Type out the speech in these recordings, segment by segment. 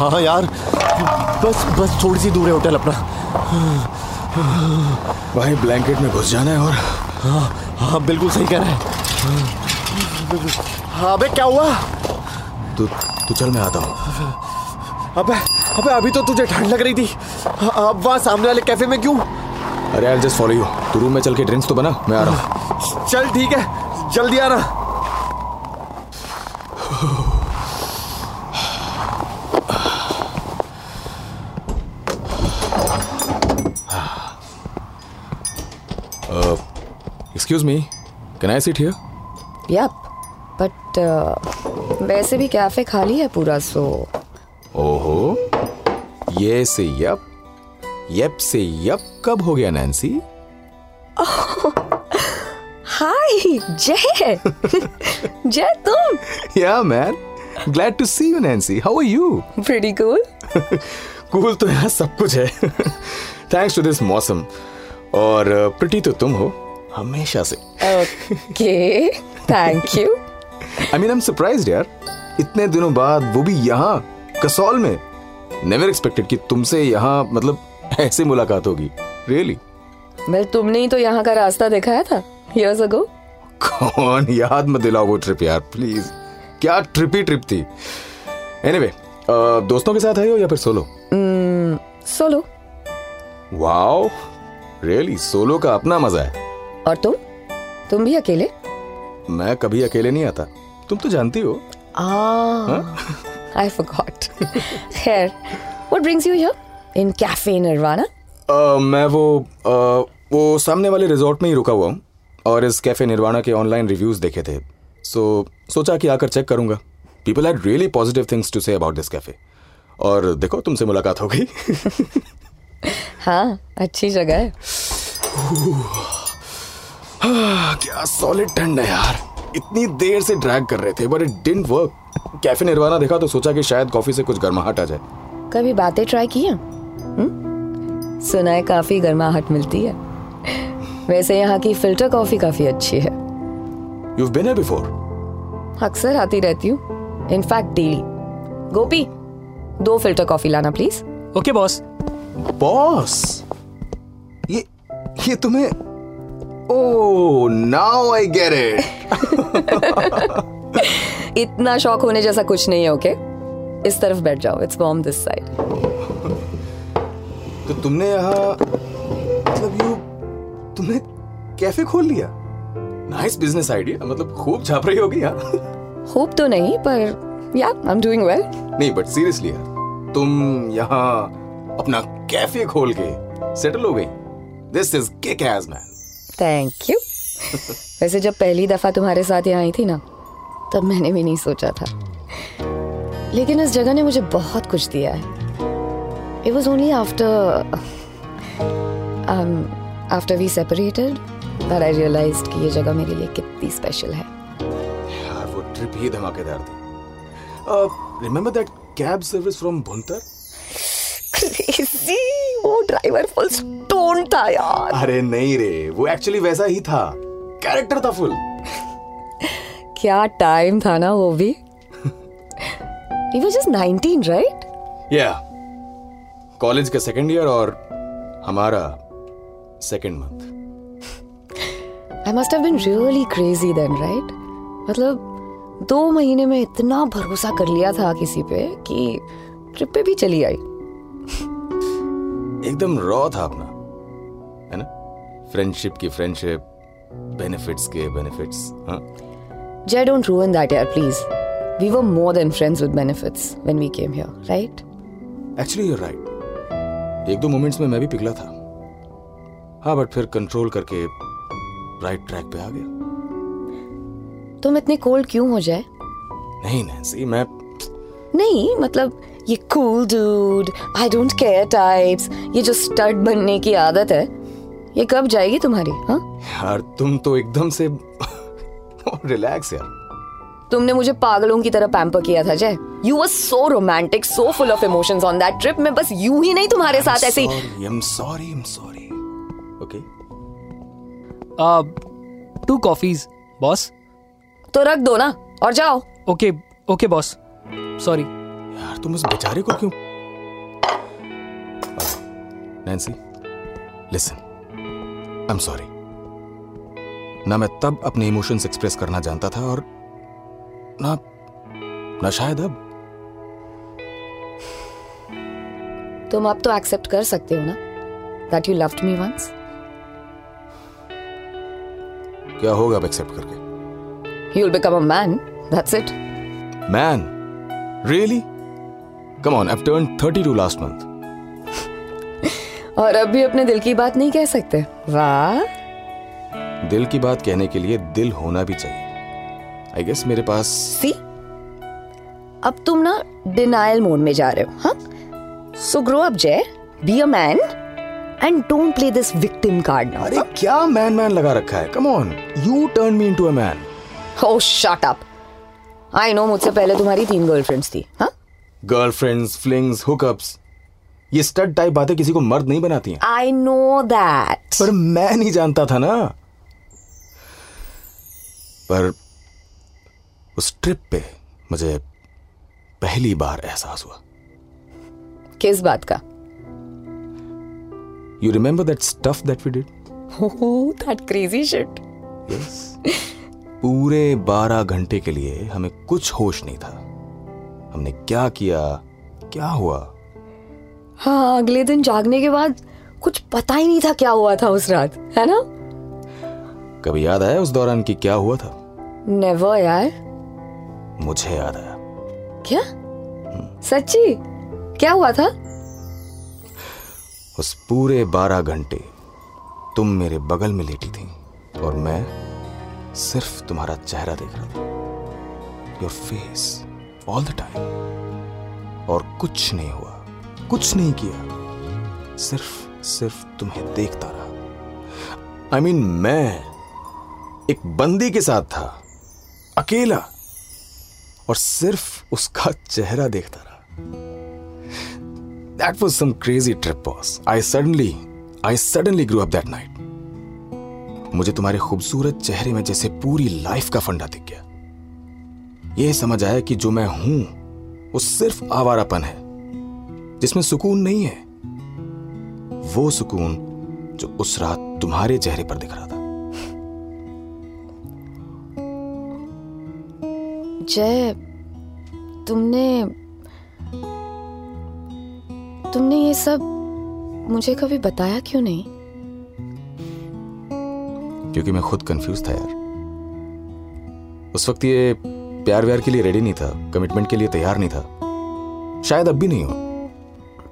हाँ यार बस बस थोड़ी सी दूर है होटल अपना। भाई ब्लैंकेट में घुस जाना है और हाँ हाँ बिल्कुल सही कह रहा है। हाँ अबे क्या हुआ? तू तू चल मैं आता हूँ। अबे अबे अभी तो तुझे ठंड लग रही थी। अब वहाँ सामने वाले कैफ़े में क्यों? अरे आई जस्ट फॉलो यू तू रूम में चल के ड्रिंक्स तो बना मैं आ रहा हूँ। चल ठीक है। जल्दी आना। Excuse me can I sit here yup but uh, वैसे भी कैफ़े खाली है पूरा सो ओहो ये से यप यप से यप कब हो गया नैन्सी हाय जय। जय तुम। Yeah man glad to see you Nancy how are you pretty cool cool तो यहाँ सब कुछ है। थैंक्स टू दिस मौसम। और प्रिटी तो तुम हो। हमेशा से। Okay thank you I mean I am surprised यार। इतने दिनों बाद वो भी यहाँ कसौल में। नेवर एक्सपेक्टेड कि तुमसे यहाँ मतलब ऐसे मुलाकात होगी। रियली वेल तुमने ही तो यहाँ का रास्ता दिखाया था years ago. कौन? याद मत दिलाओ वो ट्रिप यार प्लीज़ क्या ट्रिप ही ट्रिप थी। एनीवे anyway, दोस्तों के साथ आए हो या फिर solo solo wow really solo का अपना मज़ा है। और तुम? तुम भी अकेले? मैं कभी अकेले नहीं आता। तुम तो जानती हो। आई forgot. खैर brings you here? In cafe nirvana? अ, मैं वो अ, वो सामने वाले रिजॉर्ट में ही रुका हुआ हूँ और इस कैफ़े निर्वाणा के ऑनलाइन रिव्यूज़ देखे थे। सो so, सोचा कि आकर चेक करूँगा। People had really positive things to say about this cafe और देखो तुमसे मुलाकात हो गई। हाँ अच्छी जगह है। क्या सॉलिड ठंड है यार। इतनी देर से ड्रैग कर रहे थे but it didn't work cafe Nirvana देखा तो सोचा कि शायद कॉफ़ी से कुछ गर्माहट आ जाए। कभी बातें ट्राई की हैं? हम्म? सुना है काफ़ी गर्माहट मिलती है। वैसे यहाँ की फ़िल्टर कॉफ़ी काफ़ी अच्छी है। यू बीन हियर बिफोर अक्सर आती रहती हूँ। इनफैक्ट डेली गोपी दो फ़िल्टर कॉफ़ी लाना प्लीज़ ओके बॉस बॉस ये ये तुम्हें oh now I get it इतना शौक होने जैसा कुछ नहीं है ओके okay? इस तरफ़ बैठ जाओ इट्स वार्म दिस साइड तो तुमने यहाँ मतलब यू तुमने कैफ़े खोल लिया? नाइस बिज़नेस आइडिया मतलब खूब छाप रही होगी यहाँ। खूब तो नहीं पर yeah I am doing well नहीं बट सीरियसली यार तुम यहाँ अपना कैफ़े खोल के सेटल हो गई। This is kick edge man thank you वैसे जब पहली दफ़ा तुम्हारे साथ यहाँ आई थी ना तब मैंने भी नहीं सोचा था। लेकिन इस जगह ने मुझे बहुत कुछ दिया है। It was only after after we separated that I realise कि ये जगह मेरे लिए कितनी स्पेशल है। यार वो ट्रिप ही धमाकेदार थी। Remember that cab service from Bhuntar Crazy! वो ड्राइवर फुल स्टोन था यार। अरे नहीं रे वो एक्चुअली वैसा ही था। कैरेक्टर था फुल क्या टाइम था ना वो भी। He was just 19, right? या कॉलेज का सेकंड ईयर और हमारा second month I must have been really crazy then, right? मतलब दो महीने में इतना भरोसा कर लिया था किसी पे कि ट्रिप पे भी चली आई। एकदम रॉ था अपना है ना? फ्रेंडशिप की फ्रेंडशिप बेनिफिट्स के बेनिफिट्स हाँ? Jay, don't ruin that, yaar, please. We were more than friends with benefits when we came here, right? Actually you're right एक दो मोमेंट्स में मैं भी पिघला था। हाँ बट फिर कंट्रोल करके राइट ट्रैक पे आ गया। तुम इतने कोल्ड क्यों हो जाए नहीं नैन्सी मैं नहीं मतलब ये cool dude I don't care types ये जो स्टड बनने की आदत है ये कब जाएगी तुम्हारी हाँ? यार तुम तो एकदम से रिलैक्स यार। तुमने मुझे पागलों की तरह पैम्पर किया था Jay. You were so romantic so full of emotions on that trip मैं बस यू ही नहीं तुम्हारे साथ ऐसे। I am sorry I am sorry okay two coffees boss तो रख दो ना और जाओ। ओके ओके बॉस सॉरी यार तुम उस बेचारे को क्यों Nancy listen I am sorry ना मैं तब अपने इमोशंस एक्सप्रेस करना जानता था और ना ना शायद अब। तुम अब तो एक्सेप्ट कर सकते हो ना? That you loved me once क्या होगा अब एक्सेप्ट करके? You will become a man that's it man really come on I turn 32 last month और अब भी अपने दिल की बात नहीं कह सकते। वाह। दिल की बात कहने के लिए दिल होना भी चाहिए। आई गेस मेरे पास सी अब तुम ना डिनायल मोड में जा रहे हो हाँ? सो ग्रो अप जय be a man and don't play this victim card now अरे क्या मैन मैन लगा रखा है? Come on you turn me into a man oh shut up I know मुझसे पहले तुम्हारी तीन गर्लफ्रेंड्स थी हाँ? गर्लफ्रेंड्स फ्लिंग्स हुकअप्स ये स्टड टाइप बातें किसी को मर्द नहीं बनाती हैं। आई नो दैट पर मैं नहीं जानता था ना। पर उस ट्रिप पे मुझे पहली बार एहसास हुआ। किस बात का? You remember that stuff that we did that crazy shit yes पूरे बारह घंटे के लिए हमें कुछ होश नहीं था। हमने क्या किया? क्या हुआ? हाँ अगले दिन जागने के बाद कुछ पता ही नहीं था क्या हुआ था उस रात है ना? कभी याद आया उस दौरान कि क्या हुआ था? नेवर यार। मुझे याद आया। क्या? सच्ची? क्या हुआ था? उस पूरे बारह घंटे तुम मेरे बगल में लेटी थी और मैं सिर्फ़ तुम्हारा चेहरा देख रहा था। Your face all the time और कुछ नहीं हुआ। कुछ नहीं किया। सिर्फ़ सिर्फ़ तुम्हें देखता रहा। आई I मीन mean, मैं एक बंदी के साथ था। अकेला। और सिर्फ़ उसका चेहरा देखता रहा। That was some crazy trip boss I suddenly I suddenly grow up that night मुझे तुम्हारे खूबसूरत चेहरे में जैसे पूरी लाइफ का फंडा दिख गया। यह समझ आया कि जो मैं हूँ वो सिर्फ़ आवारापन है जिसमें सुकून नहीं है। वो सुकून जो उस रात तुम्हारे चेहरे पर दिख रहा था। जय तुमने तुमने ये सब मुझे कभी बताया क्यों नहीं? क्योंकि मैं खुद कंफ्यूज था यार। उस वक्त ये प्यार व्यार के लिए रेडी नहीं था कमिटमेंट के लिए तैयार नहीं था। शायद अब भी नहीं हो।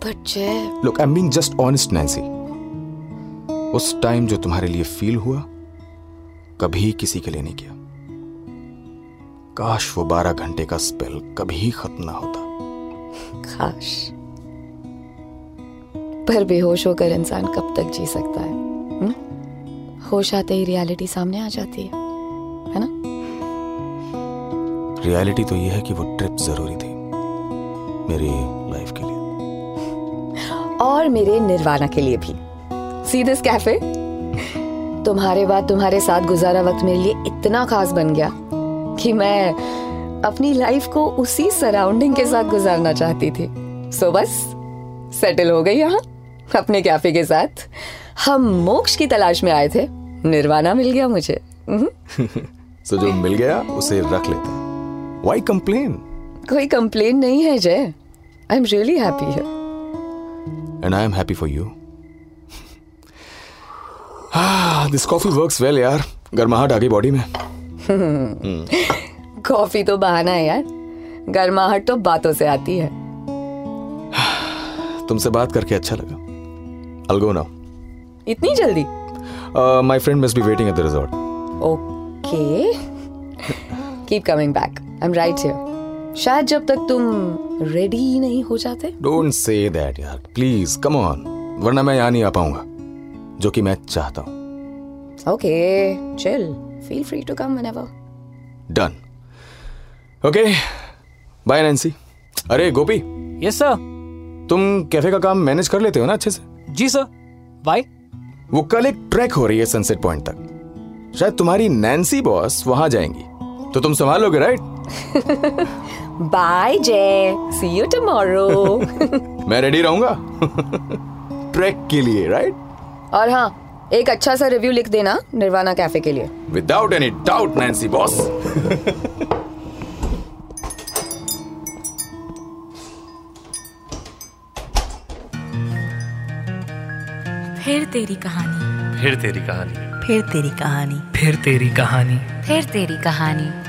But Jay. Look I am being just honest Nancy उस टाइम जो तुम्हारे लिए फील हुआ कभी किसी के लिए नहीं किया। काश वो बारह घंटे का स्पेल कभी खत्म ना होता। काश। पर बेहोश होकर इंसान कब तक जी सकता है हुँ? होश आते ही रियलिटी सामने आ जाती है है ना? रियलिटी तो ये है कि वो ट्रिप ज़रूरी थी मेरी लाइफ के लिए। और मेरे निर्वाणा के लिए भी। सी दिस कैफ़े तुम्हारे बाद तुम्हारे साथ गुजारा वक्त मेरे लिए इतना खास बन गया कि मैं अपनी लाइफ को उसी सराउंडिंग के साथ गुजारना चाहती थी। सो बस सेटल हो गई यहाँ अपने कैफ़े के साथ। हम मोक्ष की तलाश में आए थे। निर्वाणा मिल गया मुझे। सो जो मिल गया उसे रख लेते हैं। वाई कंप्लेन कोई कंप्लेन नहीं है Jay. I am really happy है and I am happy for you this coffee works well यार गर्माहट आ गई बॉडी में कॉफ़ी तो बहाना है यार। गर्माहट तो बातों से आती है। तुमसे बात करके अच्छा लगा। अलगो ना इतनी जल्दी? My friend must be waiting at the resort okay keep coming back I am right here शायद जब तक तुम रेडी ही नहीं हो जाते। डोंट से दैट यार। प्लीज़ कम ऑन वरना मैं यहाँ नहीं आ पाऊँगा जो कि मैं चाहता हूँ। Okay chill feel free to come whenever done okay bye Nancy अरे गोपी। यस सर तुम कैफ़े का काम मैनेज कर लेते हो ना अच्छे से? जी सर बाय वो कल एक ट्रैक हो रही है सनसेट पॉइंट तक। शायद तुम्हारी नैन्सी बॉस वहाँ जाएँगी। तो तुम संभालोगे right bye Jay see you tomorrow मैं रेडी रहूँगा? ट्रैक के लिए राइट और हाँ एक अच्छा सा रिव्यू लिख देना निर्वाणा कैफ़े के लिए। Without any doubt Nancy boss फिर तेरी कहानी। फिर तेरी कहानी। फिर तेरी कहानी। फिर तेरी कहानी। फिर तेरी कहानी।